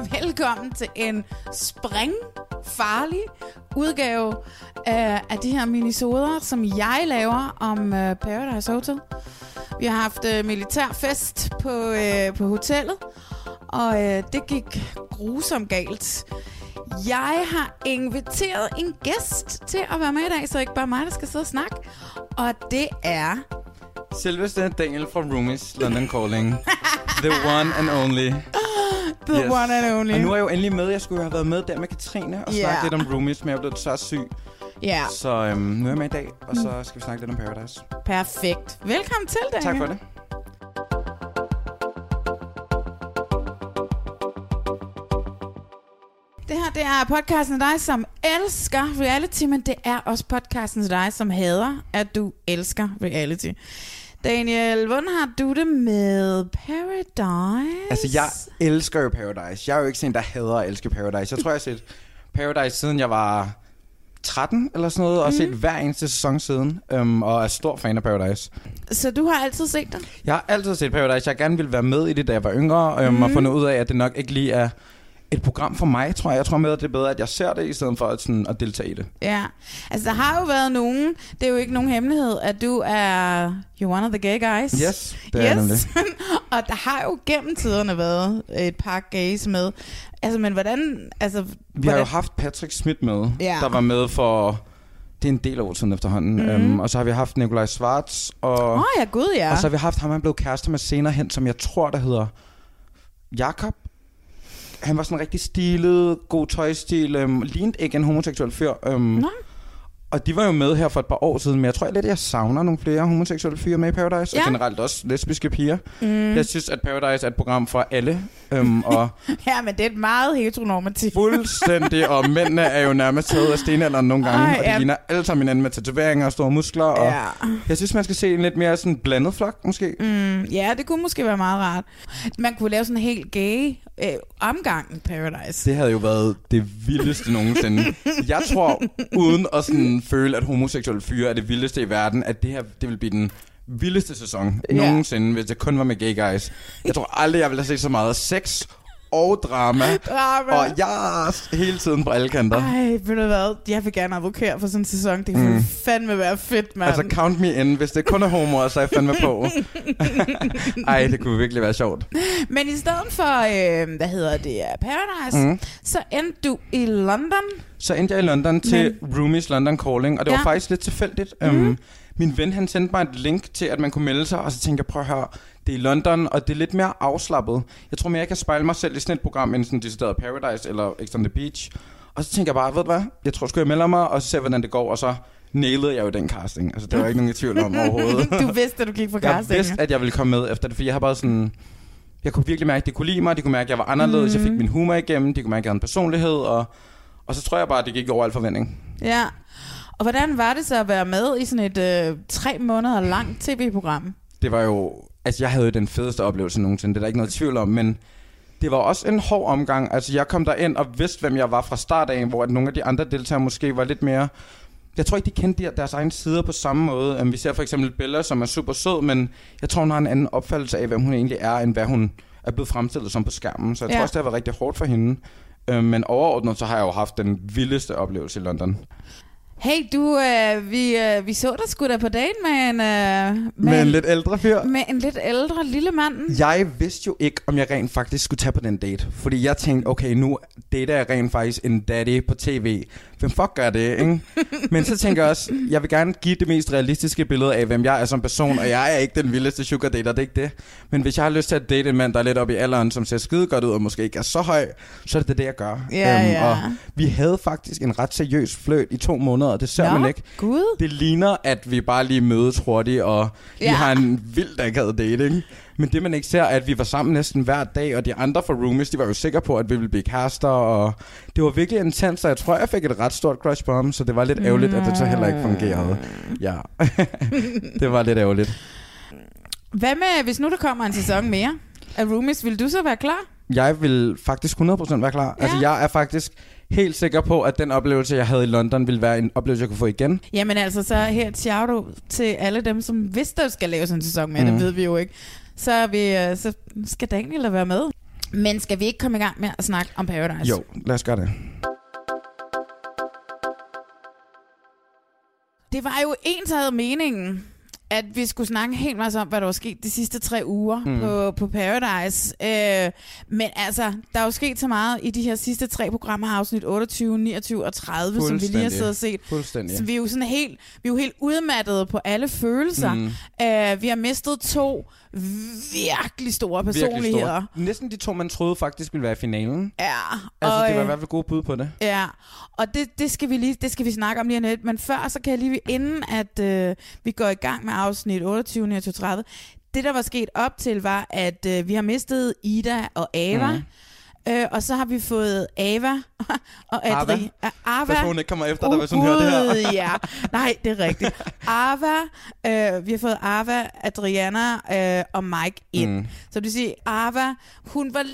Velkommen til en springfarlig udgave af, af de her minisoder, som jeg laver om øh, Paradise Hotel. Vi har haft øh, uh, militærfest på, øh, på hotellet, og øh, det gik grusomt galt. Jeg har inviteret en gæst til at være med i dag, så ikke bare mig, der skal sidde og snakke. Og det er... Selveste Daniel fra Roomies London Calling. The one and only. The yes. one and only. Og nu er jeg jo endelig med. Jeg skulle jo have været med der med Katrine og Ja. snakke lidt om Roomies, men jeg er blevet så syg. Ja, Så øhm, nu er jeg med i dag, og så skal vi snakke lidt om Paradise. perfekt. Velkommen til, Daniel. Tak for det. Det her, det er podcasten til dig, som elsker reality, men det er også podcasten til dig, som hader, at du elsker reality. Daniel, hvordan har du det med Paradise? Altså, jeg elsker jo Paradise. Jeg er jo ikke sådan en, der hader at elske Paradise. Jeg tror, jeg har set Paradise siden jeg var 13 eller sådan noget, og set hver eneste sæson siden, øhm, og er stor fan af Paradise. Så du har altid set det? Jeg har altid set Paradise. Jeg gerne ville være med i det, da jeg var yngre, øhm, mm. og fundet ud af, at det nok ikke lige er et program for mig, tror jeg. Jeg tror med, at det er bedre, at jeg ser det, i stedet for at, sådan, at deltage i det. Ja. Altså, der har jo været nogen, det er jo ikke nogen hemmelighed, at du er you're one of the gay guys. Yes, det er yes. og der har jo gennem tiderne været et par gays med. Altså, men hvordan... Altså, Vi hvordan, har jo haft Patrick Schmidt med, Ja. der var med for... Det er en del år siden efterhånden. Mm. Øhm, og så har vi haft Nikolaj Svarts, og, Åh, oh, ja, gud, ja. og så har vi haft ham, han blev kærester med senere hen, som jeg tror, der hedder Jakob. Han var sådan rigtig stilet, god tøjstil, øhm, lignede ikke en homoseksuel fyr. Øhm, Nå. Og de var jo med her for et par år siden, men jeg tror lidt, at jeg savner nogle flere homoseksuelle fyre med i Paradise, Ja. og generelt også lesbiske piger. Mm. Jeg synes, at Paradise er et program for alle, øhm, og Ja, men det er et meget heteronormativt. fuldstændig, og mændene er jo nærmest taget af stenalderen nogle gange, Ej, og de ja. ligner alle sammen hinanden med tatoveringer og store muskler, og Ja. jeg synes, man skal se en lidt mere sådan blandet flok, måske. Mm, ja, det kunne måske være meget rart. Man kunne lave sådan en helt gay øh, omgang Paradise. Det havde jo været det vildeste nogensinde. Jeg tror, uden at sådan føle, at homoseksuelle fyre er det vildeste i verden, at det her det vil blive den vildeste sæson Ja. nogensinde, hvis det kun var med gay guys. Jeg tror aldrig, jeg ville have set så meget sex og drama, Drama. og jeg er hele tiden på alle kanter. Ej, ved du hvad? Jeg vil gerne advokere for sådan en sæson. Det kan mm. fandme være fedt, mand. Altså count me in. Hvis det kun er homoer, så er jeg fandme på. Ej, det kunne virkelig være sjovt. Men i stedet for, øh, hvad hedder det, øh, Paradise, mm. så endte du i London. Så endte jeg i London til Roomies London Calling, og det Ja. var faktisk lidt tilfældigt. Mm. Um, min ven han sendte mig et link til, at man kunne melde sig, og så tænkte jeg, prøv at høre, det er i London, og det er lidt mere afslappet. Jeg tror mere, jeg kan spejle mig selv i sådan et program, end sådan decideret Paradise eller Ex on the Beach. Og så tænkte jeg bare, ved du hvad, jeg tror sgu, jeg melder mig, og så ser jeg, hvordan det går, og så nailede jeg jo den casting. Altså, det var ikke nogen i tvivl om overhovedet. Du vidste, at du gik på jeg casting. vidste, at jeg ville komme med efter det, for jeg har bare sådan... Jeg kunne virkelig mærke, at de kunne lide mig, de kunne mærke, at jeg var anderledes, mm. jeg fik min humor igennem, de kunne mærke, at jeg havde en personlighed, og, og så tror jeg bare, at det gik over al forventning. Ja. Og hvordan var det så at være med i sådan et øh, tre måneder langt tv-program? Det var jo... Altså, jeg havde den fedeste oplevelse nogensinde, det er der ikke noget tvivl om, men det var også en hård omgang. Altså, jeg kom der ind og vidste, hvem jeg var fra start af, hvor at nogle af de andre deltagere måske var lidt mere... Jeg tror ikke, de kendte de- deres egne sider på samme måde. Øhm, Vi ser for eksempel Bella, som er super sød, men jeg tror, hun har en anden opfattelse af, hvem hun egentlig er, end hvad hun er blevet fremstillet som på skærmen. Så jeg Ja. tror også, det har været rigtig hårdt for hende. Øhm, Men overordnet, så har jeg jo haft den vildeste oplevelse i London. Hey, du, øh, vi, øh, vi så dig sgu da på date med en, øh, med, Med en lidt ældre fyr. med en lidt ældre lille mand. Jeg vidste jo ikke, om jeg rent faktisk skulle tage på den date. Fordi jeg tænkte, okay, nu dater jeg rent faktisk en daddy på tv. Hvem fuck gør det, ikke? Men så tænker jeg også, jeg vil gerne give det mest realistiske billede af, hvem jeg er som person. Og jeg er ikke den vildeste sugar dater, det er ikke det. Men hvis jeg har lyst til at date en mand, der er lidt oppe i alderen, som ser skide godt ud, og måske ikke er så høj, så er det det, jeg gør. Øhm, Ja, ja. Og vi havde faktisk en ret seriøs fløjt i to måneder, og det ser Nå, man ikke. Gud. Det ligner, at vi bare lige mødes hurtigt, og vi Ja. har en vildt akavet dating. Men det, man ikke ser, er, at vi var sammen næsten hver dag, og de andre fra roomies, de var jo sikre på, at vi ville blive kærester, og det var virkelig intens, og jeg tror, jeg fik et ret stort crush på ham, så det var lidt ærgerligt, at det så heller ikke fungerede. Ja, det var lidt ærgerligt. Hvad med, hvis nu der kommer en sæson mere af Roomies, vil du så være klar? Jeg vil faktisk 100% være klar. Ja. Altså, jeg er faktisk helt sikker på, at den oplevelse, jeg havde i London, ville være en oplevelse, jeg kunne få igen. Jamen altså, så her et shout til alle dem, som hvis der skal laves en sæson med, mm. Mhm. det ved vi jo ikke. Så, er vi, øh, så skal Daniel da være med. Men skal vi ikke komme i gang med at snakke om Paradise? Jo, lad os gøre det. Det var jo ensartet meningen, at vi skulle snakke helt masse om, hvad der var sket de sidste tre uger mm. på, på Paradise. Øh, men altså, der er jo sket så meget i de her sidste tre programmer, afsnit 28, 29 og 30, som vi lige har siddet og set. Fuldstændig. Så vi er jo sådan helt, vi er jo helt udmattede på alle følelser. Mm. Uh, vi har mistet to virkelig store Virkelig personligheder. store. Næsten de to, man troede faktisk ville være i finalen. Ja, Altså, og, det var i hvert fald gode bud på det. Ja, og det, det, skal vi lige, det skal vi snakke om lige om lidt. Men før, så kan jeg lige, inden at øh, vi går i gang med afsnit 28, 29, 30, det der var sket op til var, at øh, vi har mistet Ida og Ava. Mm. Øh, og så har vi fået Ava og Ava. Adri. Ava. Pas på, hun ikke kommer efter dig, hvis hun hører det her. Ja. Nej, det er rigtigt. Ava, øh, vi har fået Ava, Adriana øh, og Mike ind. Mm. Så det vil sige, Ava, hun var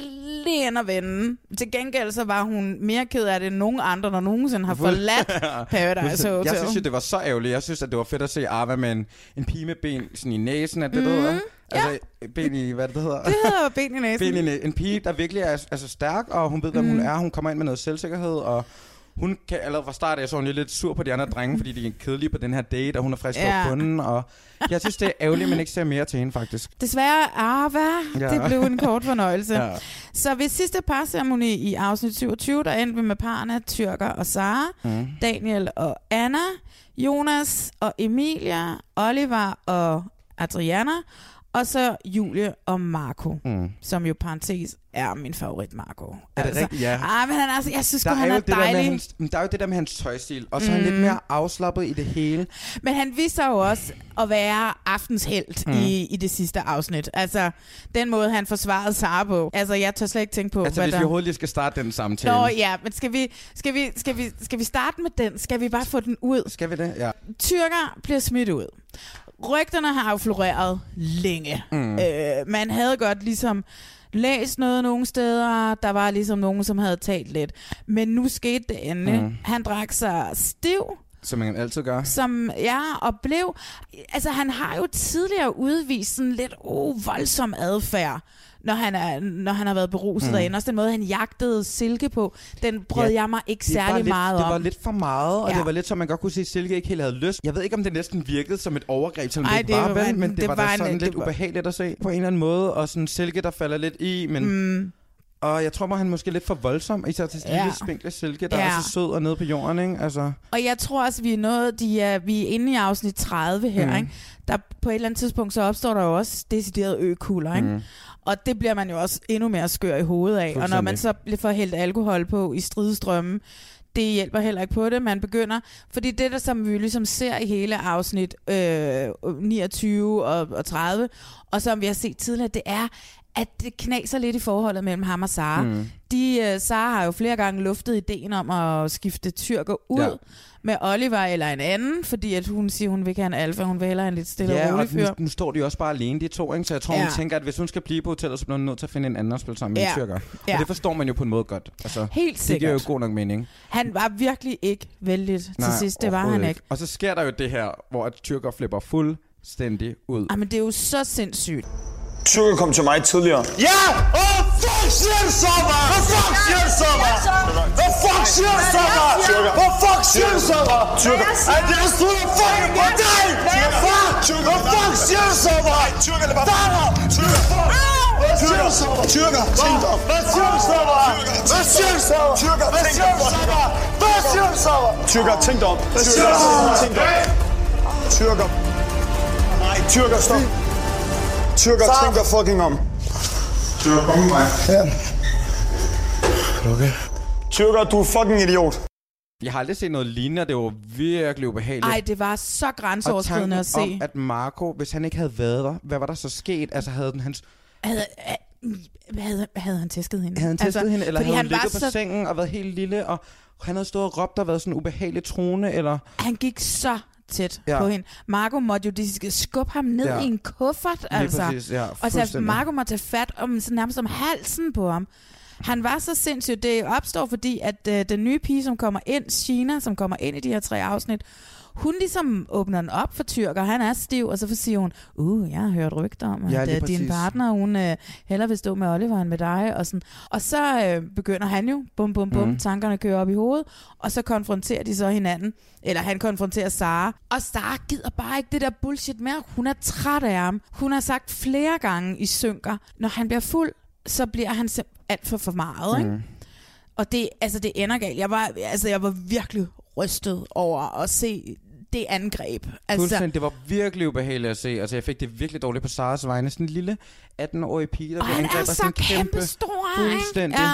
inde at vende. Til gengæld så var hun mere ked af det end nogen andre, der nogensinde har forladt Paradise Hotel. Jeg synes jo, det var så ærgerligt. Jeg synes, at det var fedt at se Ava med en, en pige med ben sådan i næsen, at det mm. hedder. Altså, ben i, hvad det hedder? det hedder ben i næsen. ben i næ- En pige, der virkelig er altså, stærk, og hun ved, hvem mm. hun er. Hun kommer ind med noget selvsikkerhed, og hun kan allerede fra start af, så er hun lidt sur på de andre drenge, fordi de er kedelige på den her date, og hun er frisk Ja. på bunden, og jeg synes, det er ærgerligt, men ikke ser mere til hende, faktisk. Desværre, Ava, Ja. ja. det blev en kort fornøjelse. Ja. ja. Så ved sidste parceremoni i afsnit 27, der endte vi med parerne Tyrker og Sara, Mm. Daniel og Anna, Jonas og Emilia, Oliver og Adriana, og så Julie og Marco, Mm. som jo parentes er min favorit Marco. Er det rigtigt? Ja. Ah, men han er, altså, jeg synes Der er, han jo er det der, dejlig. hans, der er jo det der med hans tøjstil, og så er han lidt mere afslappet i det hele. Men han viser jo også at være aftens held mm. i, i det sidste afsnit. Altså, den måde, han forsvarede Sara på. Altså, jeg tør slet ikke tænke på, Altså, hvad hvis der... vi overhovedet lige skal starte den samtale. Nå ja, men skal vi, skal, vi, skal, vi, skal vi starte med den? Skal vi bare få den ud? Skal vi det? Ja. Tyrker bliver smidt ud. Rygterne har jo floreret længe. Mm. Øh, man havde godt ligesom læst noget nogle steder. Der var ligesom nogen, som havde talt lidt. Men nu skete det endelig. Mm. Han drak sig stiv, Som man altid gør. som ja, og blev... Altså, han har jo tidligere udvist sådan lidt oh, voldsom adfærd, når han, er, når han har været beruset mm. derinde. Også den måde, han jagtede Silke på, den brød Ja, jeg mig ikke Det særlig lidt, meget det om. var lidt for meget, og Ja. det var lidt som man godt kunne se, at Silke ikke helt havde lyst. Jeg ved ikke, om det næsten virkede som et overgreb, selvom Ej, det det var, var en- men det, det var, var da en- sådan det lidt var- ubehageligt at se på en eller anden måde. Og sådan Silke, der falder lidt i, men... Mm. Og jeg tror, at han måske er lidt for voldsom, især til Ja. lille spinkle Silke, der Ja. er så sød og nede på jorden, ikke? Altså, Og jeg tror også, vi er nået, de er, vi er inde i afsnit 30 her, Mm. ikke? Der på et eller andet tidspunkt, så opstår der jo også deciderede økugler, ikke? Mm. Og det bliver man jo også endnu mere skør i hovedet af. Og når man så får hældt alkohol på i stridestrømmen, det hjælper heller ikke på det. Man begynder, fordi det der, som vi ligesom ser i hele afsnit øh, 29 og, og 30, og som vi har set tidligere, det er, at det knaser lidt i forholdet mellem ham og Sara. Mm. De, uh, Sara har jo flere gange luftet ideen om at skifte tyrker ud Ja. ja. med Oliver eller en anden, fordi at hun siger, hun vil ikke have en alfa, hun vil hellere en lidt stille ja, og rolig fyr. nu, nu står de også bare alene, de to, ikke? Så jeg tror, ja. hun Ja. tænker, at hvis hun skal blive på hotellet, så bliver hun nødt til at finde en anden at spille sammen med Ja. en tyrker. Ja. Og det forstår man jo på en måde godt. Altså, Helt det giver jo sikkert. god nok mening. Han var virkelig ikke vældig til Nej, sidst, det var han ikke. Og så sker der jo det her, hvor at tyrker flipper fuldstændig ud. Ej, men det er jo så sindssygt. Tyrker kom til mig tidligere. Ja! Oh, fuck! fuck siger du så, hva'? Hvad fuck siger du så, hva'? Hvad fuck siger du så, hva'? Hvad fuck siger du så, hva'? Tyrker. Ej, jeg stoler fucking på dig! Fuck! Hvad fuck siger du så, hva'? Tyrker, lad bare. Fader! Hvad siger du så, hva'? Tyrker, tænk dig. Hvad siger du så, hva'? Hvad siger du så, hva'? Tyrker, Hvad tænk dig? Hvad siger du så, hva'? Tænk dig om. siger du så? Tyrker. Nej, Tyrker, stop. Tyrker, Stop. tænk dig fucking om. Tyrker, kom med mig. Ja. Tyrker, du er fucking idiot. Jeg har aldrig set noget lignende, og det var virkelig ubehageligt. Ej, det var så grænseoverskridende at se. om, at Marco, hvis han ikke havde været der, hvad var der så sket? Altså havde den hans, Havde, øh, havde, havde han tæsket hende? havde han testet altså, hende, eller havde han ligget på så, sengen og været helt lille, og han havde stået og råbt og været sådan en ubehagelig trone, eller... Han gik så tæt Ja. på hende. Marco måtte jo de skubbe ham ned Ja. i en kuffert, Lige altså. præcis, ja, og så fuldstændig. Marco måtte tage fat om, så nærmest om halsen på ham. Han var så sindssyg. Det opstår, fordi at øh, den nye pige, som kommer ind, Sheena, som kommer ind i de her tre afsnit, hun ligesom åbner den op for tyrker, han er stiv, og så siger hun, uh, jeg har hørt rygter om, Ja, at din præcis. partner, hun øh, hellere vil stå med Oliver end med dig, og sådan. Og så øh, begynder han jo, bum, bum, bum, Mhm. mm. tankerne kører op i hovedet, og så konfronterer de så hinanden, eller han konfronterer Sara, og Sara gider bare ikke det der bullshit mere. Hun er træt af ham. Hun har sagt flere gange i synker, når han bliver fuld, så bliver han alt for for meget, ikke? Mm. Og det, altså, det ender galt. Jeg var, altså, jeg var virkelig rystet over at se det angreb. Altså, Fuldstændig, det var virkelig ubehageligt at se. Altså, jeg fik det virkelig dårligt på Saras vegne. Sådan en lille 18-årig pige, der og blev han angrebet er af så en kæmpe stor, Fuldstændig. Ja.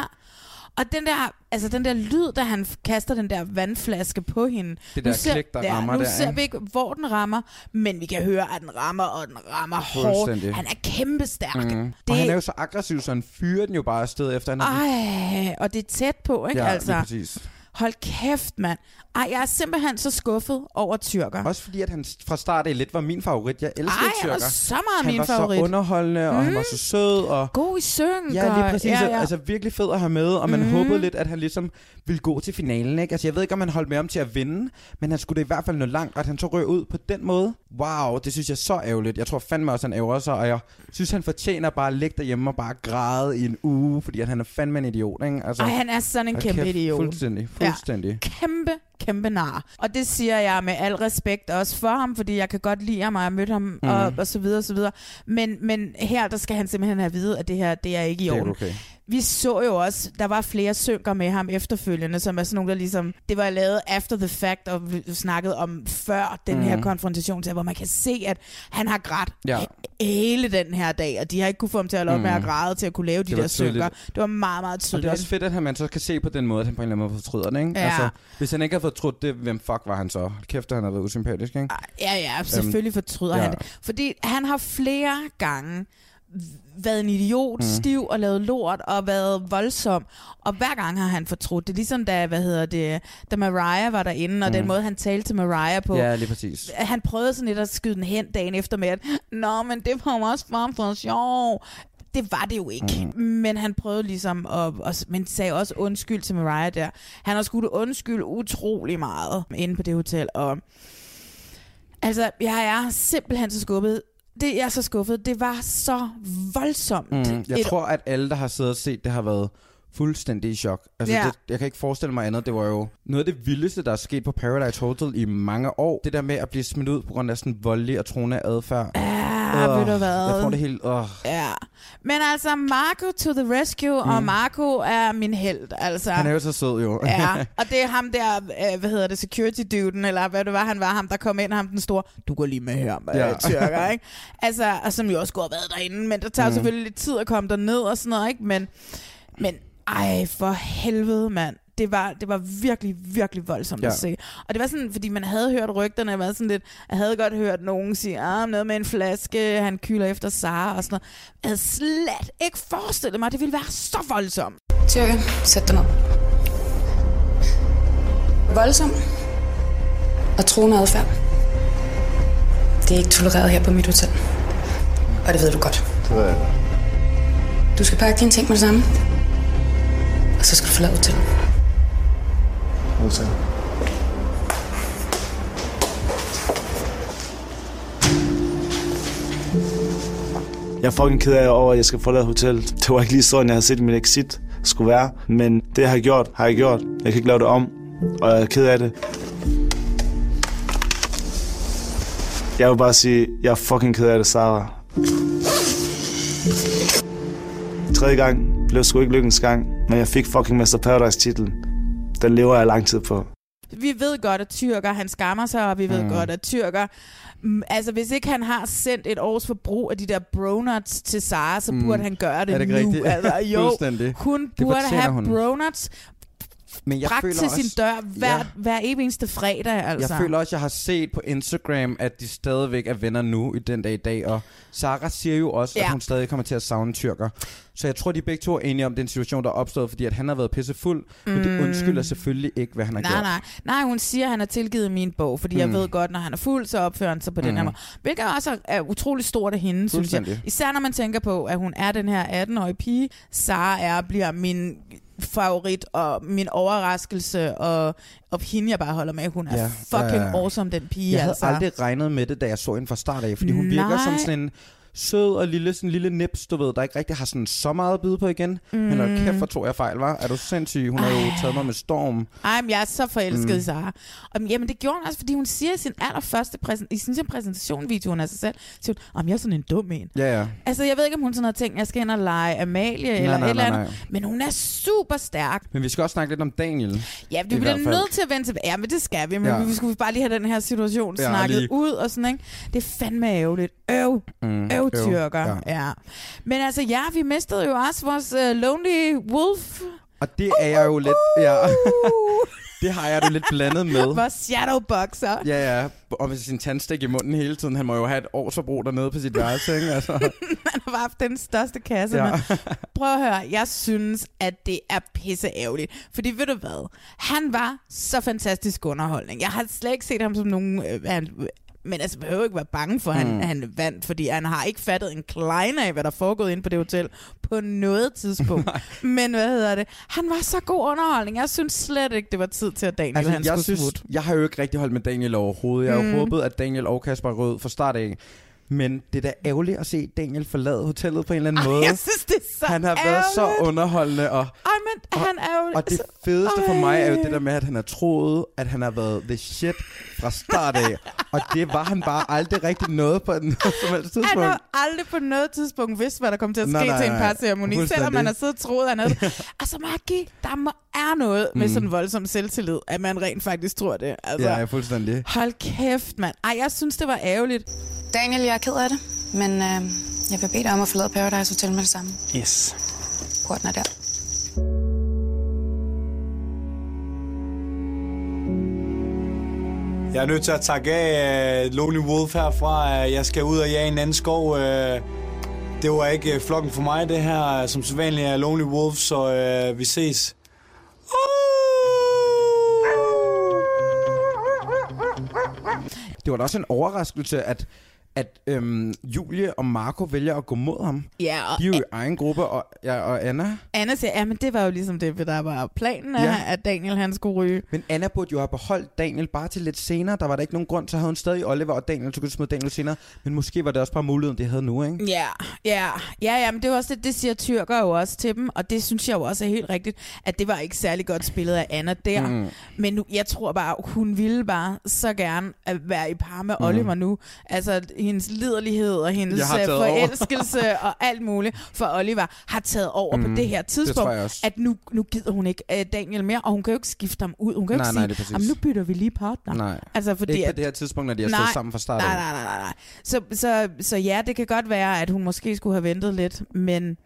Og den der, altså den der lyd, da han kaster den der vandflaske på hende. Det Nu der ser, klik, der ja, rammer Nu der, ser ikke? vi ikke, hvor den rammer, men vi kan høre, at den rammer, og den rammer hårdt. Han er kæmpe stærk. Mm. Det, Og han er jo så aggressiv, så han fyrer den jo bare afsted efter han. Ej, og det er tæt på, ikke? ja, altså. præcis. Hold kæft, mand. Ej, jeg er simpelthen så skuffet over tyrker. Også fordi, at han fra start af lidt var min favorit. Jeg elsker Ej, tyrker. og så meget han min var favorit. så underholdende, og mm. han var så sød, og... God i synk. Ja, lige præcis. Ja, ja. Altså virkelig fed at have med, og man mm. håbede lidt, at han ligesom ville gå til finalen, ikke? Altså jeg ved ikke, om han holdt med om til at vinde, men han skulle da i hvert fald nå langt, og at han så røg ud på den måde. Wow, det synes jeg er så ærgerligt. Jeg tror fandme også, han ærger sig, og jeg synes, han fortjener bare at ligge derhjemme og bare græde i en uge, fordi at han er fandme en idiot, ikke? Altså, Ej, han er sådan en kæmpe kæft, idiot. Fuldstændig, fuldstændig. kæmpe, kæmpe nar. Og det siger jeg med al respekt også for ham, fordi jeg kan godt lide ham, og jeg har mødt ham, mm. og, og så videre, og så videre. Men, men her, der skal han simpelthen have at vide, at det her, det er ikke i Det er orden. okay. Vi så jo også, der var flere synker med ham efterfølgende, som er sådan nogle, der ligesom, det var lavet after the fact, og vi snakkede om før den mm. her Mhm. konfrontation, til, hvor man kan se, at han har grædt Ja. hele den her dag, og de har ikke kunne få ham til at lade mm. med at Mhm. græde, til at kunne lave de Det der synker. tydeligt. Det var meget, meget Og det tydeligt. er også fedt, at han- man så kan se på den måde, at han på en eller anden måde fortryder det, ikke? Ja. Altså, hvis han ikke havde fortrudt det, hvem fuck var han så? Kæft, han har været usympatisk, ikke? Ja, ja, selvfølgelig fortryder ja. han det. Fordi han har flere gange været en idiot, mm. stiv og lavet lort og været voldsom. Og hver gang har han fortrudt det. Ligesom da, hvad hedder det, da Mariah var derinde, og mm. den måde, han talte til Mariah på. Ja, lige præcis. Han prøvede sådan lidt at skyde den hen dagen efter med, at Nå, men det var også bare for sjov. Det var det jo ikke. Mm. Men han prøvede ligesom, at, at, men sagde også undskyld til Mariah der. Han har skudt undskyld utrolig meget inde på det hotel. Og altså, jeg er simpelthen så skuffet. Det, jeg er så skuffet. Det var så voldsomt. Mm, jeg Et- tror, at alle, der har siddet og set det, har været fuldstændig i chok. Altså, Ja. det, jeg kan ikke forestille mig andet. Det var jo noget af det vildeste, der er sket på Paradise Hotel i mange år. Det der med at blive smidt ud på grund af sådan voldelig og troende adfærd. Ja, ved du hvad? Jeg får det helt... Åh. Ja. Men altså, Marco to the rescue, mm. og Marco er min held. Altså. Han er jo så sød, jo. Ja, og det er ham der, øh, hvad hedder det, security duden, eller hvad det var, han var ham, der kom ind, ham den store, du går lige med her, med Ja. ja. tyrker, ikke? Altså, og som jo også skulle have været derinde, men det tager mm. selvfølgelig lidt tid at komme derned og sådan noget, ikke? Men, men ej, for helvede, mand. Det var, det var virkelig, virkelig voldsomt ja. At se. Og det var sådan, fordi man havde hørt rygterne, var sådan lidt, jeg havde godt hørt nogen sige, ah, noget med en flaske, han kyler efter Sara og sådan noget. Jeg havde slet ikke forestillet mig, at det ville være så voldsomt. Tyrke, sæt dig ned. Voldsom og truende adfærd. Det er ikke tolereret her på mit hotel. Og det ved du godt. Det ved jeg. Du skal pakke dine ting med det samme. Og så skal du forlade hotellet. Hotel. Jeg er fucking ked af over, at jeg skal forlade hotellet. Det var ikke lige sådan, jeg havde set min exit skulle være. Men det, jeg har gjort, har jeg gjort. Jeg kan ikke lave det om, og jeg er ked af det. Jeg vil bare sige, jeg er fucking ked af det, Sarah. Tredje gang blev sgu ikke lykkens gang, men jeg fik fucking Master Paradise-titlen. Den lever jeg lang tid på. Vi ved godt, at tyrker, han skammer sig, og vi ved Mm. godt, at tyrker... Mm, Altså, hvis ikke han har sendt et års forbrug af de der bronuts til Sara, så Mm. burde han gøre det Er det nu. rigtigt? Altså, jo, hun Det burde have hun. bronuts Men jeg bragt føler til også, sin dør hver, Ja. hver evig eneste fredag, altså. Jeg føler også, jeg har set på Instagram, at de stadigvæk er venner nu i den dag i dag. Og Sara siger jo også, ja. At hun stadig kommer til at savne tyrker. Så jeg tror, de begge to er enige om den situation, der er opstået, fordi at han har været pissefuld. Mm. Men det Mm. undskylder selvfølgelig ikke, hvad han har Nej, gjort. nej. Nej, hun siger, at han har tilgivet min bog, fordi mm. jeg ved godt, når han er fuld, så opfører han sig på mm. den her Mm. måde. Hvilket også er- utrolig stort af hende, synes jeg. Især når man tænker på, at hun er den her 18-årige pige. Sara er, bliver min favorit og min overraskelse, og, og hende, jeg bare holder med. Hun er Ja, fucking ja, ja. awesome, den pige, Jeg havde altså. aldrig regnet med det, da jeg så hende fra start af, fordi hun virker Nej. som sådan en sød og lille, sådan en lille nips, du ved, der ikke rigtig har sådan så meget at byde på igen. Mm. Men hold kæft, hvor tog jeg fejl, var? Er du sindssyg? Hun har jo taget mig med storm. Ej, men jeg er så forelsket Mm. mm. i Sara. Og, jamen, det gjorde hun også, fordi hun siger i sin allerførste præsent, i sin præsentationsvideoen af sig selv, siger hun, om jeg er sådan en dum en. Ja, ja. Altså, jeg ved ikke, om hun sådan har tænkt, jeg skal ind og lege Amalie eller nej, et eller nej, andet. nej. Men hun er super stærk. Men vi skal også snakke lidt om Daniel. Ja, vi bliver nødt til at vende tilbage. Ja, men det skal vi. Men Ja. vi skulle bare lige have den her situation ja, snakket lige. ud og sådan, ikke? Det er fandme ærgerligt. Øv. Mm, Øv, tyrker. Ja. Ja. Men altså, ja, vi mistede jo også vores uh, Lonely Wolf. Og det er jeg jo lidt... Ja. det har jeg det lidt blandet med. Vores shadowboxer. Ja, ja. Og med sin tandstik i munden hele tiden. Han må jo have et års forbrug dernede på sit værelse, ikke? Altså. Han har bare haft den største kasse Ja. med. Prøv at høre, jeg synes, at det er pisse ærgerligt. Fordi ved du hvad? Han var så fantastisk underholdning. Jeg har slet ikke set ham som nogen... Øh, men altså, jeg behøver ikke være bange for, at han, Mm. han vandt, fordi han har ikke fattet en klein af, hvad der er foregået inde på det hotel på noget tidspunkt. men hvad hedder det? Han var så god underholdning. Jeg synes slet ikke, det var tid til, at Daniel Altså, han jeg skulle synes, smutte. jeg har jo ikke rigtig holdt med Daniel overhovedet. Jeg har jo Mm. håbet, at Daniel og Kasper er rød fra start af. Men det er da ærgerligt at se Daniel forlade hotellet på en eller anden Ej, måde. jeg synes, det er så Han har været så ærgerligt. underholdende, og, Ej, men han er jo... og det fedeste for mig er jo det der med, at han har troet, at han har været the shit fra start af. og det var han bare aldrig rigtig noget på noget som helst Han tidspunkt. har aldrig på noget tidspunkt vidst, hvad der kom til at ske Nej, nej, til en nej. parceremoni, selvom man har siddet og troet, han havde... altså, give, der må, er noget med Mm. sådan voldsom selvtillid, at man rent faktisk tror det. Altså, Ja, ja, fuldstændig. Hold kæft, mand. Ej, jeg synes, det var ærgerligt. Daniel, jeg er ked af det, men øh, jeg vil bede dig om at forlade Paradise Hotel med det samme. Yes. Porten er der. Jeg er nødt til at takke af uh, Lonely Wolf herfra. Jeg skal ud og jage en anden skov. Uh, det var ikke uh, flokken for mig, det her. Som sædvanligt er Lonely Wolf, så uh, vi ses. Det var da også en overraskelse, at, at øhm, Julie og Marco vælger at gå mod ham. Ja, og De er jo i egen gruppe, og, ja, og Anna. Anna siger, ja, men det var jo ligesom det, der var planen af, Ja. at Daniel han skulle ryge. Men Anna burde jo have beholdt Daniel bare til lidt senere. Der var der ikke nogen grund, så havde hun stadig Oliver og Daniel, så kunne de smide Daniel senere. Men måske var det også bare muligheden, de havde nu, ikke? Ja, ja, ja, ja, men det jo også det, det siger tyrker jo også til dem, og det synes jeg jo også er helt rigtigt, at det var ikke særlig godt spillet af Anna der. Mm. Men nu, jeg tror bare, hun ville bare så gerne at være i par med Mm. Oliver nu. Altså, hendes liderlighed og hendes øh, forelskelse og alt muligt for Oliver har taget over mm. på det her Det tidspunkt, også. at nu, nu gider hun ikke uh, Daniel mere, og hun kan jo ikke skifte ham ud. Hun kan jo Nej, ikke nej, det sige. "Jamen, nu bytter vi lige partner. Nej. Altså, fordi ikke på at- det her tidspunkt, når de har stået Nej, sammen fra start af. Nej, nej, nej, nej, nej. Så, så, så ja, det kan godt være, at hun måske skulle have ventet lidt, men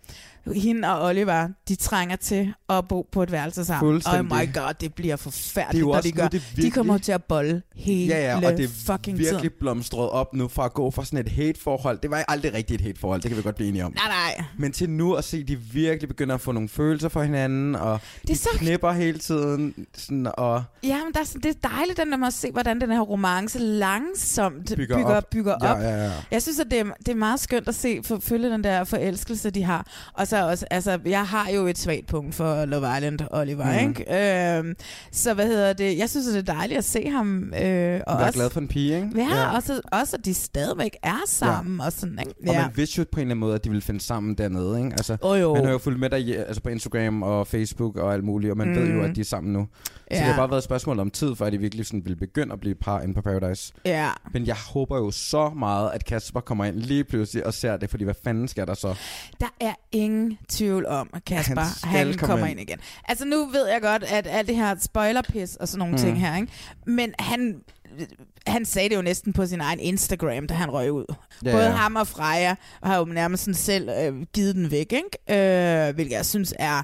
hende og Oliver, de trænger til at bo på et værelse sammen. Oh my god, det bliver forfærdeligt, Det er også de gør. det De virkelig- kommer til at bolle hele Ja, ja, og det er fucking virkelig tiden. blomstret op nu fra at gå fra sådan et hate-forhold. Det var aldrig rigtigt et hate-forhold, det kan vi godt blive enige om. Nej, nej. Men til nu at se, at de virkelig begynder at få nogle følelser for hinanden, og Det de så- knipper hele tiden, sådan, og Ja, men der er sådan, det er dejligt, den der med at se, hvordan den her romance langsomt Bygger bygger, op. bygger Ja, op. ja, ja. Jeg synes, at det er, det er meget skønt at se, følge den der forelskelse, de har. Og så også, altså, jeg har jo et svagt punkt for Love Island, Oliver, mm. ikke? Øhm, så hvad hedder det? Jeg synes, det er dejligt at se ham. Øh, og være også, glad for en pige, ikke? Ja, ja. Også, også, at de stadigvæk er sammen ja. og sådan, ikke? Og Ja. man vidste jo på en eller anden måde, at de ville finde sammen dernede, ikke? Altså, Åh, jo. Man har jo fulgt med der i- altså på Instagram og Facebook og alt muligt, og man mm. ved jo, Mm. at de er sammen nu. Så Ja. det har bare været et spørgsmål om tid, før de virkelig sådan ville begynde at blive et par inde på Paradise. Ja. Men jeg håber jo så meget, at Kasper kommer ind lige pludselig og ser det, fordi hvad fanden skal der så? Der er ingen tvivl om, at Kasper Han han, kommer ind. ind igen. Altså nu ved jeg godt, at alt det her spoilerpis og sådan nogle Mm. ting her, ikke? men han, han sagde det jo næsten på sin egen Instagram, da han røg ud. Ja, Både ja. ham og Freja har jo nærmest sådan selv øh, givet den væk, ikke? Øh, hvilket jeg synes er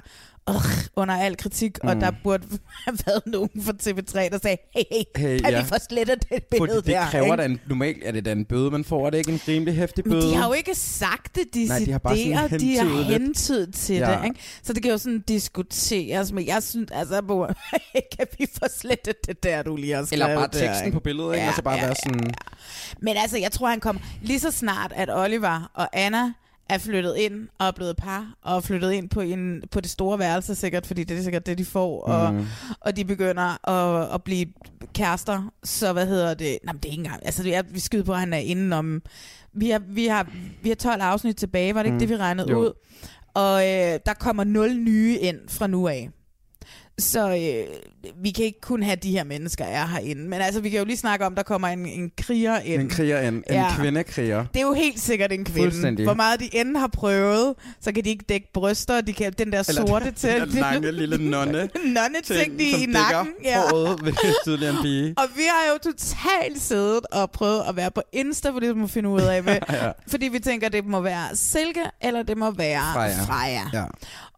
øh, under al kritik, mm. og Mm. der burde have været nogen fra TV3, der sagde, hey, hey, Hey, kan ja. vi få slettet det billede Fordi det der? kræver da en, normalt er det da en bøde, man får. Er det ikke en rimelig hæftig bøde? Men de har jo ikke sagt det Nej, de har bare sådan de har hentydet til Ja. det. Ikke? Så det kan jo sådan diskuteres, men jeg synes, altså, Bo, kan vi få slettet det der, du lige har skrevet Eller bare der, teksten ikke? på billedet, ikke? Og så bare være sådan... Men altså, jeg tror, han kommer lige så snart, at Oliver og Anna er flyttet ind og er blevet par, og er flyttet ind på, en, på det store værelse sikkert, fordi det er sikkert det, de får, og, Mm. og de begynder at, at blive kærester, så hvad hedder det? Nej, men det er ikke engang, altså det er, vi skyder på, at han er inden om, vi har, vi har, vi har 12 afsnit tilbage, var det ikke Mm. det, vi regnede Jo. ud? Og øh, der kommer 0 nye ind fra nu af. Så øh, vi kan ikke kun have de her mennesker er herinde. Men altså, vi kan jo lige snakke om, der kommer en, en kriger ind. En kriger, en, en Ja. kvindekriger. Det er jo helt sikkert en kvinde. Hvor meget de end har prøvet, så kan de ikke dække bryster, de kan den der Eller sorte til. den lange lille nonne. nonne ting, de i nakken. Ja. håret ved en pige. Og vi har jo totalt siddet og prøvet at være på Insta, for det må finde ud af. Med, Ja. Fordi vi tænker, det må være Silke, eller det må være Freja. Freja. Ja.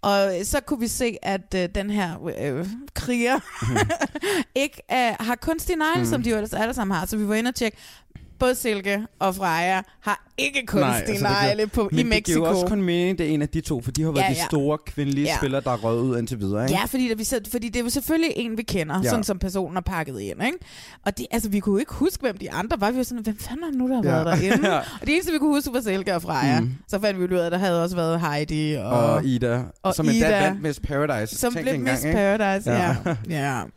Og så kunne vi se, at øh, den her øh, kriger ikke øh, har kunstige negle, Mhm. mm. som de jo ellers alle sammen har. Så vi var inde og tjekke, både Silke og Freja har ikke kunstige altså, negle giver- på, i Men det Mexico. giver også kun mening, det er en af de to, for de har været Ja, de ja. store kvindelige Ja. spillere, der er røget ud indtil videre. Ikke? Ja, fordi, det, vi, fordi det er jo selvfølgelig en, vi kender, Ja. ja. sådan som personen er pakket ind. Ikke? Og det, altså, vi kunne jo ikke huske, hvem de andre var. Vi var sådan, hvem fanden er nu, der har Ja. været derinde? Ja. Og det eneste, vi kunne huske, var Silke og Freja. Mm. Så fandt vi ud af, at der havde også været Heidi og, Og Ida, og som endda Ida, vandt Miss Paradise. Som blev Miss ikke? Paradise, ja. ja.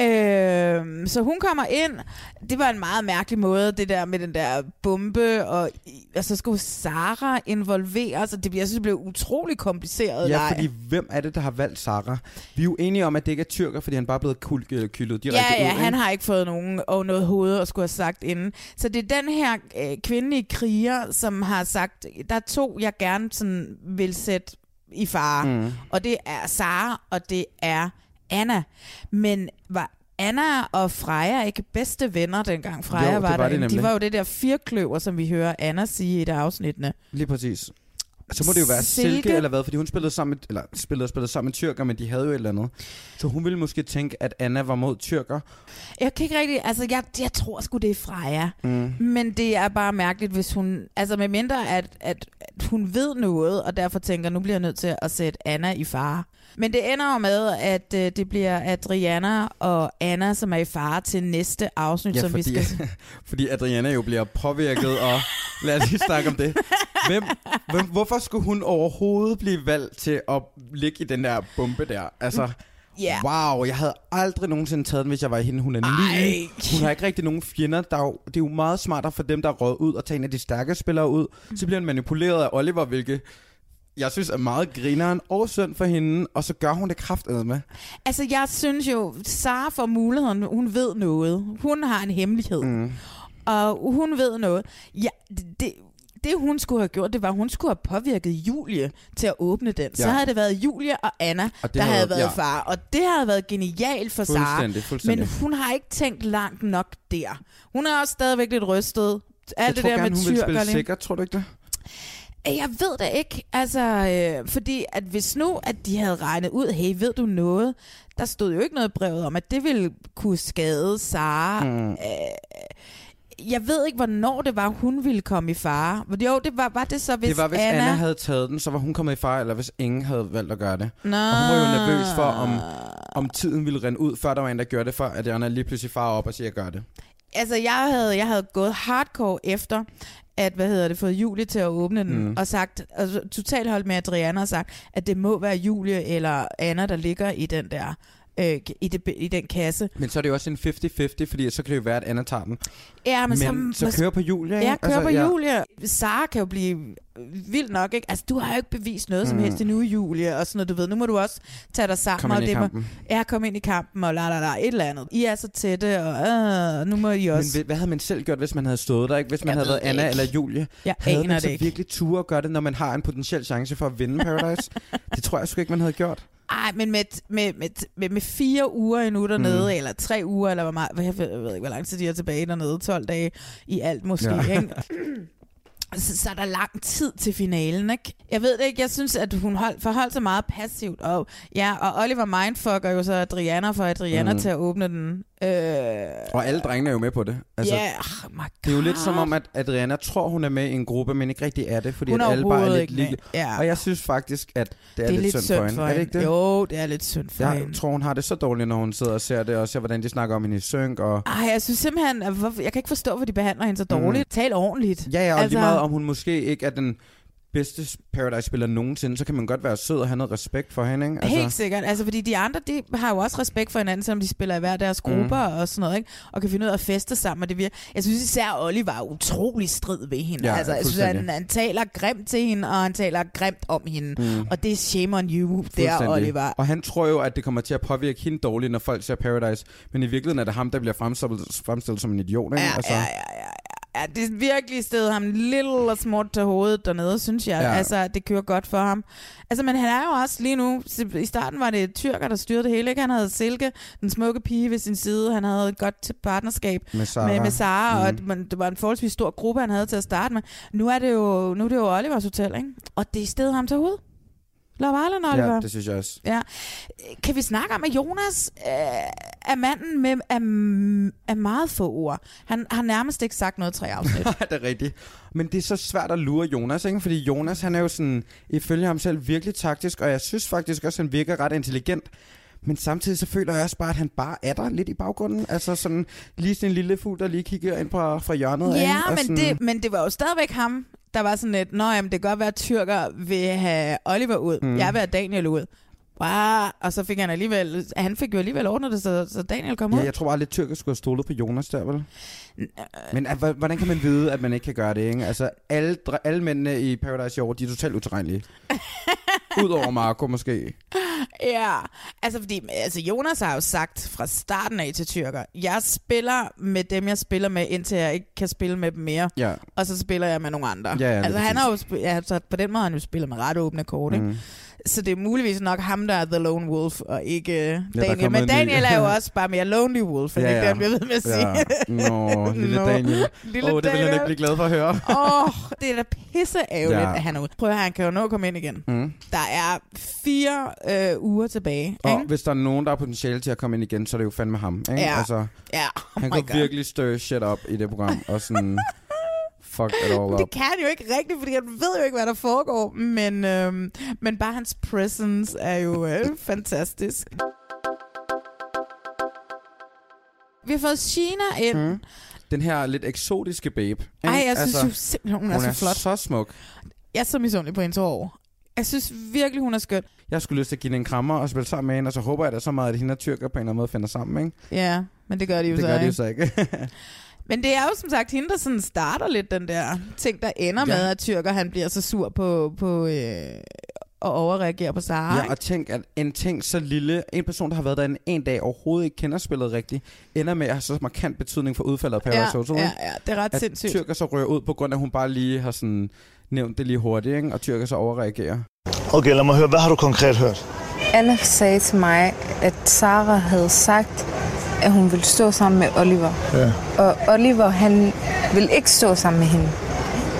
Øhm, så hun kommer ind. Det var en meget mærkelig måde, det der med den der bombe, og og så skulle Sara involveres, og det, jeg synes, det blev utrolig kompliceret Ja, leg. fordi hvem er det, der har valgt Sara? Vi er jo enige om, at det ikke er tyrker, fordi han bare er blevet kul- øh, kyldet direkte Ja, ja, ud. han ikke? har ikke fået nogen og noget hoved at skulle have sagt inden. Så det er den her øh, kvindelige kriger, som har sagt, der er to, jeg gerne sådan vil sætte i fare. Mm. Og det er Sara, og det er Anna. Men var Anna og Freja ikke bedste venner, dengang Freja Jo, det var, var de var jo det der firkløver, som vi hører Anna sige i et af afsnittene. Lige præcis. Så må det jo være Silke, Silke. eller hvad, fordi hun spillede sammen med, eller spillede, spillede sammen med tyrker, men de havde jo et eller andet. Så hun ville måske tænke, at Anna var mod tyrker. Jeg kan ikke rigtig, altså jeg, jeg tror sgu det er Freja. Mm. Men det er bare mærkeligt, hvis hun... Altså med mindre, at, at, at hun ved noget, og derfor tænker, nu bliver jeg nødt til at sætte Anna i fare. Men det ender jo med, at øh, det bliver Adriana og Anna, som er i fare til næste afsnit, Ja, som fordi, vi skal... fordi Adriana jo bliver påvirket, og lad os lige snakke om det. Hvem, hvem, hvorfor skulle hun overhovedet blive valgt til at ligge i den der bombe der? Altså, Ja. wow, jeg havde aldrig nogensinde taget den, hvis jeg var hende. Hun er ny. Hun har ikke rigtig nogen fjender. Der er jo, det er jo meget smartere for dem, der er røget ud og tage en af de stærke spillere ud. Så bliver han manipuleret af Oliver, hvilket jeg synes er meget grineren og synd for hende, og så gør hun det kraftedeme med. Altså jeg synes jo, Sara får muligheden, hun ved noget. Hun har en hemmelighed. Mm. Og hun ved noget. Ja, det, det, hun skulle have gjort, det var, at hun skulle have påvirket Julie til at åbne den. Ja. Så havde det været Julie og Anna, Og der havde- havde været ja. far. Og det havde været genialt for Sara. Fuldstændig, fuldstændig. Men hun har ikke tænkt langt nok der. Hun er også stadigvæk lidt rystet. Alt jeg det tror der gerne, med hun vil spille sikkert, tror du ikke det? Jeg ved det ikke, altså, øh, fordi at hvis nu, at de havde regnet ud, hey, ved du noget? Der stod jo ikke noget brevet om, at det ville kunne skade Sara. Mm. Øh, jeg ved ikke, hvornår det var, hun ville komme i fare. Men Jo, det var, var det så, hvis, det var, hvis Anna... Anna... Havde taget den, så var hun kommet i fare, eller hvis ingen havde valgt at gøre det. Nå. Og hun var jo nervøs for, om, om tiden ville rende ud, før der var en, der gjorde det, for at Anna lige pludselig far op og siger, gør det. Altså, jeg havde, jeg havde gået hardcore efter, at, hvad hedder det, fået Julie til at åbne den, Mm. og sagt, altså, totalt holdt med Adriana og sagt, at det må være Julie eller Anna, der ligger i den der, øh, i, det, i den kasse. Men så er det jo også en 50-50, fordi så kan det jo være, at Anna tager den. Ja, men, men så, så kører på Julie, ikke? Ja, kører Altså, på ja. Julie. Sara kan jo blive vild nok, ikke? Altså, du har jo ikke bevist noget som Mm. helst endnu, Julie, og sådan noget, du ved. Nu må du også tage dig sammen. Kom og ind i det må- kampen. Ja, kom ind i kampen, og la la la, et eller andet. I er så tætte, og øh, nu må I Men også... hvad- hvad havde man selv gjort, hvis man havde stået der? Ikke? Hvis man Jeg havde været Anna ikke. eller Julie? Jeg havde aner man det så ikke. virkelig ture at gøre det, når man har en potentiel chance for at vinde Paradise? det tror jeg sgu ikke, man havde gjort. Ej, men med, med, med, med, med fire uger endnu dernede, Mm. eller tre uger, eller hvor meget, jeg ved, jeg ved ikke, hvor lang tid de er tilbage dernede, 12 dage i alt måske, Ja. ikke? Så, så er der lang tid til finalen, ikke? Jeg ved det ikke, jeg synes, at hun hold, forholdt sig meget passivt. Og, ja, og Oliver mindfucker jo så Adriana for Adriana mm. til at åbne den. Øh, Og alle drengene er jo med på det. Altså, ja, oh my det er jo lidt som om, at Adriana tror, hun er med i en gruppe, men ikke rigtig er det, fordi Hun er at alle bare er lidt lige. Ja. Og jeg synes faktisk, at det er, lidt, synd for hende. Er det ikke det? Jo, det er lidt synd for Jeg hende. tror, hun har det så dårligt, når hun sidder og ser det, og ser, hvordan de snakker om hende i synk. Og... Ej, jeg synes simpelthen, jeg kan ikke forstå, hvor de behandler hende så dårligt. Mm. Tal ordentligt. Ja, ja, og altså... lige meget om hun måske ikke er den bedste Paradise-spiller nogensinde, så kan man godt være sød og have noget respekt for hende, ikke? Altså... Helt sikkert. Altså, fordi de andre, de har jo også respekt for hinanden, selvom de spiller i hver deres grupper mm. og sådan noget, ikke? Og kan finde ud af at feste sammen, og det virker. Jeg synes især, Oliver er utrolig strid ved hende. Ja, altså, jeg synes, han, han taler grimt til hende, og han taler grimt om hende. Mm. Og det er shame on you, der. Oliver. Og han tror jo, at det kommer til at påvirke hende dårligt, når folk ser Paradise. Men i virkeligheden er det ham, der bliver fremstillet, fremstillet som en idiot, ikke? Altså, Ja, ja, ja, ja. Det er virkelig stedet ham lidt og småt til hovedet dernede, synes jeg. Ja. Altså, det kører godt for ham. Altså, men han er jo også lige nu... I starten var det tyrker, der styrede det hele, ikke? Han havde Silke, den smukke pige ved sin side. Han havde et godt partnerskab Med Sara. med, med Sara, mm. og man, det var en forholdsvis stor gruppe, han havde til at starte med. Nu er det jo, nu er det jo Olivers hotel, ikke? Og det er stedet ham til hovedet. Love Island, Oliver. ja, det synes jeg også. Ja. Kan vi snakke om, at Jonas øh, er manden med er, er meget få ord? Han har nærmest ikke sagt noget tre afsnit. det er rigtigt. Men det er så svært at lure Jonas, ikke? Fordi Jonas, han er jo sådan, ifølge ham selv, virkelig taktisk, og jeg synes faktisk også, han virker ret intelligent. Men samtidig så føler jeg også bare, at han bare er der lidt i baggrunden. Altså sådan lige sådan en lille fugl, der lige kigger ind fra, fra hjørnet. af, ja? Og men, sådan, det, men det var jo stadigvæk ham, der var sådan lidt, Nå, jamen, det kan godt være, at tyrker vil have Oliver ud. Mm. Jeg vil have Daniel ud. Wow. Og så fik han alligevel, han fik jo alligevel ordnet det, så, så Daniel kom ud. Ja, jeg tror bare lidt tyrker skulle have stolet på Jonas der, vel? Men altså, hvordan kan man vide, at man ikke kan gøre det, ikke? Altså, alle, alle mændene i Paradise i år, de er totalt utilregnelige. Udover Marco måske. Ja, altså fordi altså Jonas har jo sagt fra starten af til tyrker, jeg spiller med dem, jeg spiller med, indtil jeg ikke kan spille med dem mere. Ja. Og så spiller jeg med nogle andre. Ja, ja, altså han har jo ja, så på den måde har han jo spillet med ret åbne kort, ikke? Så det er muligvis nok ham, der er The Lone Wolf, og ikke der ja, er Daniel. Men en ny. Daniel er jo også bare mere Lonely Wolf, end ja, ja. det, han bliver ved med at sige. Ja. Nå, lille Nå, Daniel. Åh, det vil han Daniel. ikke blive glad for at høre. Åh, oh, det er da pisse ærgerligt, Ja. at han er ude. Prøv at høre, han kan jo nå at komme ind igen. Mm. Der er fire øh, uger tilbage. Og ikke? hvis der er nogen, der har potentiale til at komme ind igen, så er det jo fandme ham. Ikke? Ja. Altså, Ja, oh han kan God. virkelig stir shit op i det program. Og sådan, fuck it all Det up. kan han jo ikke rigtigt, fordi han ved jo ikke, hvad der foregår. Men, øhm, men bare hans presence er jo øh, fantastisk. Vi har fået Sheena ind. Mm. Den her lidt eksotiske babe. Ej, jeg synes jo simpelthen, hun er så flot. så smuk. Jeg er så misundelig på hendes hår. Jeg synes virkelig, hun er skøn. Jeg skulle lyst til at give hende en krammer og spille sammen med hende, og så håber jeg da så meget, at hende og tyrker på en eller anden måde finder sammen, ikke? Ja, men det gør de jo Det så gør de jo så ikke. Men det er jo som sagt hende, der sådan starter lidt den der ting, der ender Ja. med, at Tyrker han bliver så sur på, på øh, og overreagerer på Sara. Ja, og tænk, at en ting så lille, en person, der har været der en, en dag, overhovedet ikke kender spillet rigtigt, ender med at have så markant betydning for udfaldet af Paradise Hotel. ja, ja, det er ret at sindssygt. Tyrker så rører ud, på grund af, at hun bare lige har sådan nævnt det lige hurtigt, ikke? og Tyrker så overreagerer. Okay, lad mig høre, hvad har du konkret hørt? Anna sagde til mig, at Sara havde sagt, at hun ville stå sammen med Oliver. Ja. Og Oliver, han vil ikke stå sammen med hende.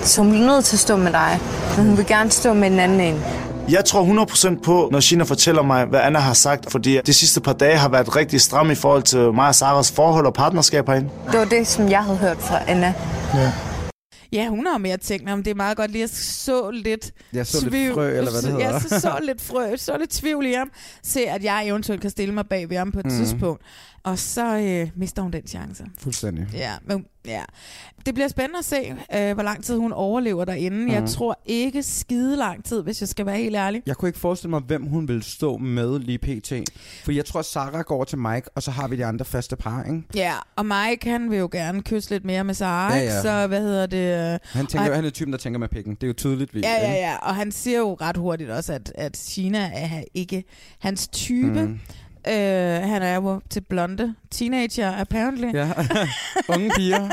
Så hun bliver nødt til at stå med dig. Men hun vil gerne stå med en anden en. Jeg tror 100% på, når Shina fortæller mig, hvad Anna har sagt, fordi de sidste par dage har været rigtig stramme i forhold til mig og Saras forhold og partnerskab herinde. Det var det, som jeg havde hørt fra Anna. Ja. Ja, hun har mere tænkt om det er meget godt lige at så lidt Jeg så lidt frø, eller hvad det hedder. Ja, så, så lidt frø, så lidt tvivl i ham. Se, at jeg eventuelt kan stille mig bag ved ham på et mm. tidspunkt. Og så øh, mister hun den chance. Fuldstændig. Ja, men, ja. Det bliver spændende at se, øh, hvor lang tid hun overlever derinde. Mm. Jeg Mhm. tror ikke skide lang tid, hvis jeg skal være helt ærlig. Jeg kunne ikke forestille mig, hvem hun ville stå med lige pt. For jeg tror, Sarah går til Mike, og så har vi de andre faste par, ikke? Ja, og Mike, han vil jo gerne kysse lidt mere med Sara, Ja, ja. så hvad hedder det? øh, Han, tænker, jo, han er typen, der tænker med pikken. Det er jo tydeligt. Vi, Ja, ja, ja, og han siger jo ret hurtigt også, at, at China er ikke hans type. Mm. Øh, han er jo til blonde teenager, apparently. Ja, unge piger.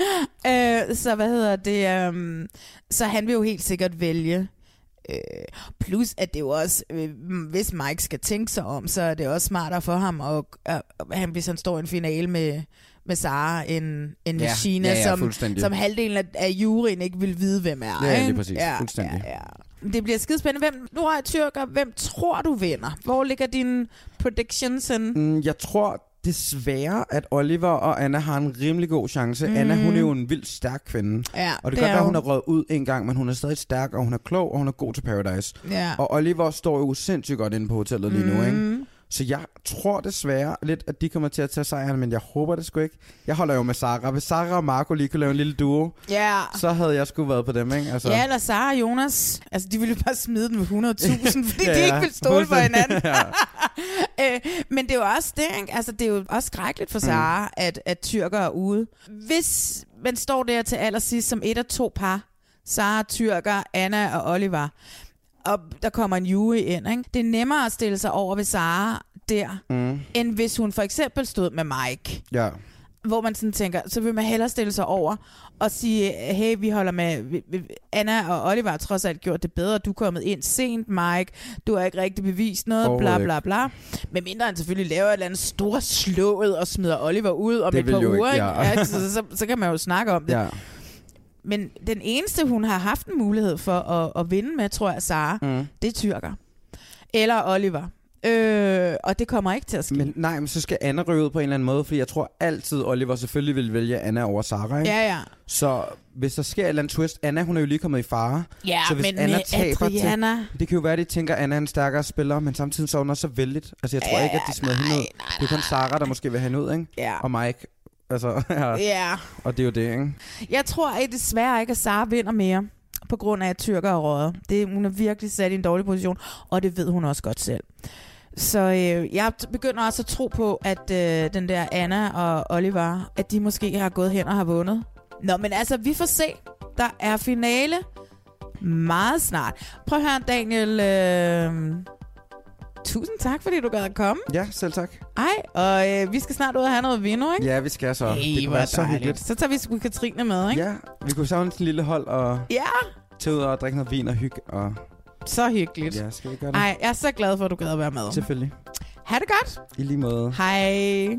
øh, så hvad hedder det? Um, så han vil jo helt sikkert vælge. Øh, plus at det jo også, øh, hvis Mike skal tænke sig om, så er det også smartere for ham, og øh, han, hvis han står i en finale med, med Sara, end, end med Ja, China, ja, ja, som, som halvdelen af, af juryen ikke vil vide, hvem er. Ja, lige ikke? præcis. Fuldstændig. Ja, ja. Det bliver skidespændende. Hvem, nu er tyrker. Hvem tror du vinder? Hvor ligger dine predictions henne? Mm, jeg tror desværre, at Oliver og Anna har en rimelig god chance. Mm. Anna, hun er jo en vildt stærk kvinde. Ja, og det, det kan godt være, hun. er røget ud en gang, men hun er stadig stærk, og hun er klog, og hun er god til Paradise. Ja. Og Oliver står jo sindssygt godt inde på hotellet lige nu, ikke? Mm. Så jeg tror desværre lidt, at de kommer til at tage sejren, men jeg håber det sgu ikke. Jeg holder jo med Sara. Hvis Sara og Marco lige kunne lave en lille duo, Ja. så havde jeg sgu været på dem, ikke? Altså, Ja, eller Sara og Jonas. Altså, de ville bare smide den med 100.000, fordi Ja, de ikke vil stole på hinanden. Øh, men det er jo også det, ikke? Altså, det er jo også skrækkeligt for Sara, mm. at, at tyrker er ude. Hvis man står der til allersidst som et af to par, Sara, tyrker, Anna og Oliver, og der kommer en jury ind, ikke? Det er nemmere at stille sig over ved Sara der, Mm. end hvis hun for eksempel stod med Mike Ja. hvor man sådan tænker, så vil man hellere stille sig over og sige, hey, vi holder med, Anna og Oliver har trods alt gjort det bedre, du er kommet ind sent, Mike, du har ikke rigtig bevist noget, bla bla bla. Men mindre han selvfølgelig laver et eller andet stort slået og smider Oliver ud om Det et par uger, ikke, ikke? ja. Ja, så, så, så kan man jo snakke om det. ja. Men den eneste, hun har haft en mulighed for at, at vinde med, tror jeg, Sara, Mm. det er tyrker. Eller Oliver. Øh, og det kommer ikke til at ske. Men nej, men så skal Anna ryge ud på en eller anden måde, fordi jeg tror altid, Oliver selvfølgelig vil vælge Anna over Sara, ikke? Ja, ja. Så hvis der sker et eller andet twist, Anna hun er jo lige kommet i fare. Ja, så hvis men Anna med taber Adriana... Til, det kan jo være, at de tænker, at Anna er en stærkere spiller, men samtidig så er hun også så vældigt. Altså jeg tror Ja, ikke, at de smider hende ud. Det er kun Sara, der måske vil have hende ud, ikke? Ja. Og Mike. Altså, ja. Ja. Og det er jo det, ikke? Jeg tror at desværre ikke, at Sara vinder mere på grund af, at tyrker er røget. Det, hun er virkelig sat i en dårlig position, og det ved hun også godt selv. Så øh, jeg begynder også at tro på, at øh, den der Anna og Oliver, at de måske har gået hen og har vundet. Nå, men altså, vi får se. Der er finale meget snart. Prøv at høre, Daniel. Øh, tusind tak, fordi du gad at komme. Ja, selv tak. Ej, og øh, vi skal snart ud og have noget vino, ikke? Ja, vi skal så. Hey, det kunne være så hyggeligt. Så tager vi sgu Katrine med, ikke? Ja, vi kunne savne sådan en lille hold og Ja, tage ud og drikke noget vin og hygge. Og... så hyggeligt. Ja, skal vi gøre det? Ej, jeg er så glad for, at du gad at være med. Selvfølgelig. Ha' det godt. I lige måde. Hej.